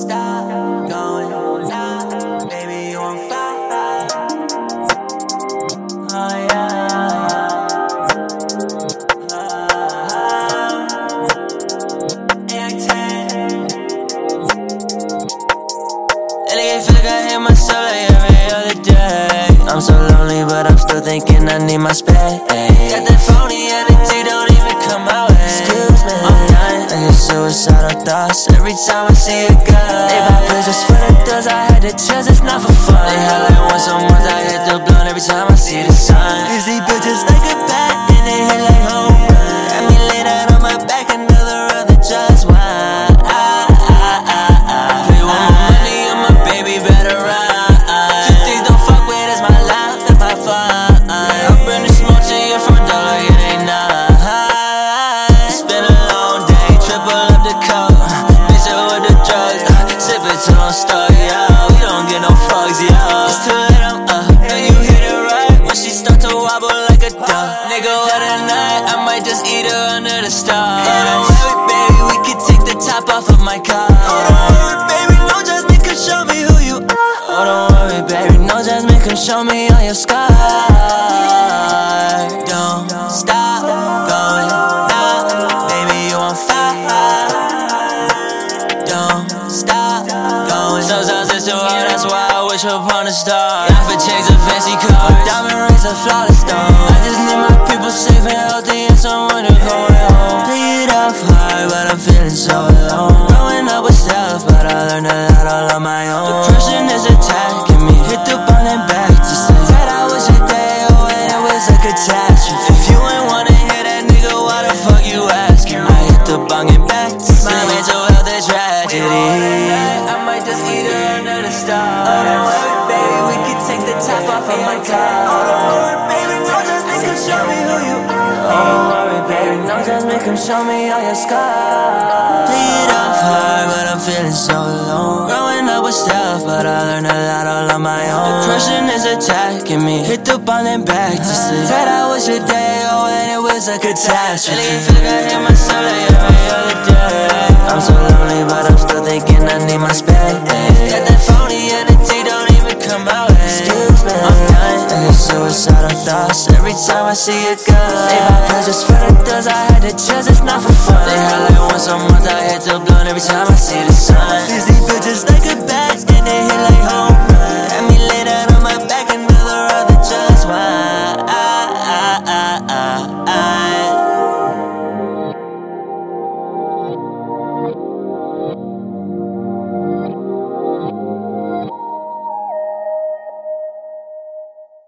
stop going now. Baby, you on fire. Oh, yeah. Uh, Acting. Lately, I feel like I hate myself like every other day. I'm so lonely, but I'm still thinking I need my space. Got that phony energy. Suicidal thoughts every time I see a girl. They buy bridges for the doors, I had to choose, it's not for fun. They had like once the stars. And don't worry, baby, we can take the top off of my car. Oh, don't worry, baby, no judgment, come show me who you are. Oh, don't worry, baby, no judgment, come show me all your scars. Don't stop going now, baby, you on fire. Don't stop going. Sometimes it's too hard, that's why I wish upon a star. Life it chains a fancy is attacking me, hit the button and back to sleep. Said I was your day, and it was a catastrophe. If you ain't wanna hear that nigga, why the fuck you asking? I hit the bong and back to sleep. My mental health a tragedy. I might just eat her under the stars. Oh, don't worry, baby, we can take the top off of my car. Oh, don't worry, baby, no judgment, come show me who you come show me all your scars. It off hard, but I'm feeling so alone. Growing up was tough, but I learned a lot all on my own. Depression is attacking me, hit the bond and back to sleep. Said I was your day, oh, and it was a catastrophe. I feel like I hit myself like every other day. I'm so lonely, but I'm still thinking I need my space. Suicidal thoughts every time I see a girl. They buy pleasures for the doors, I had to choose, it's not for fun. They had like once a month, I hit the blunt every time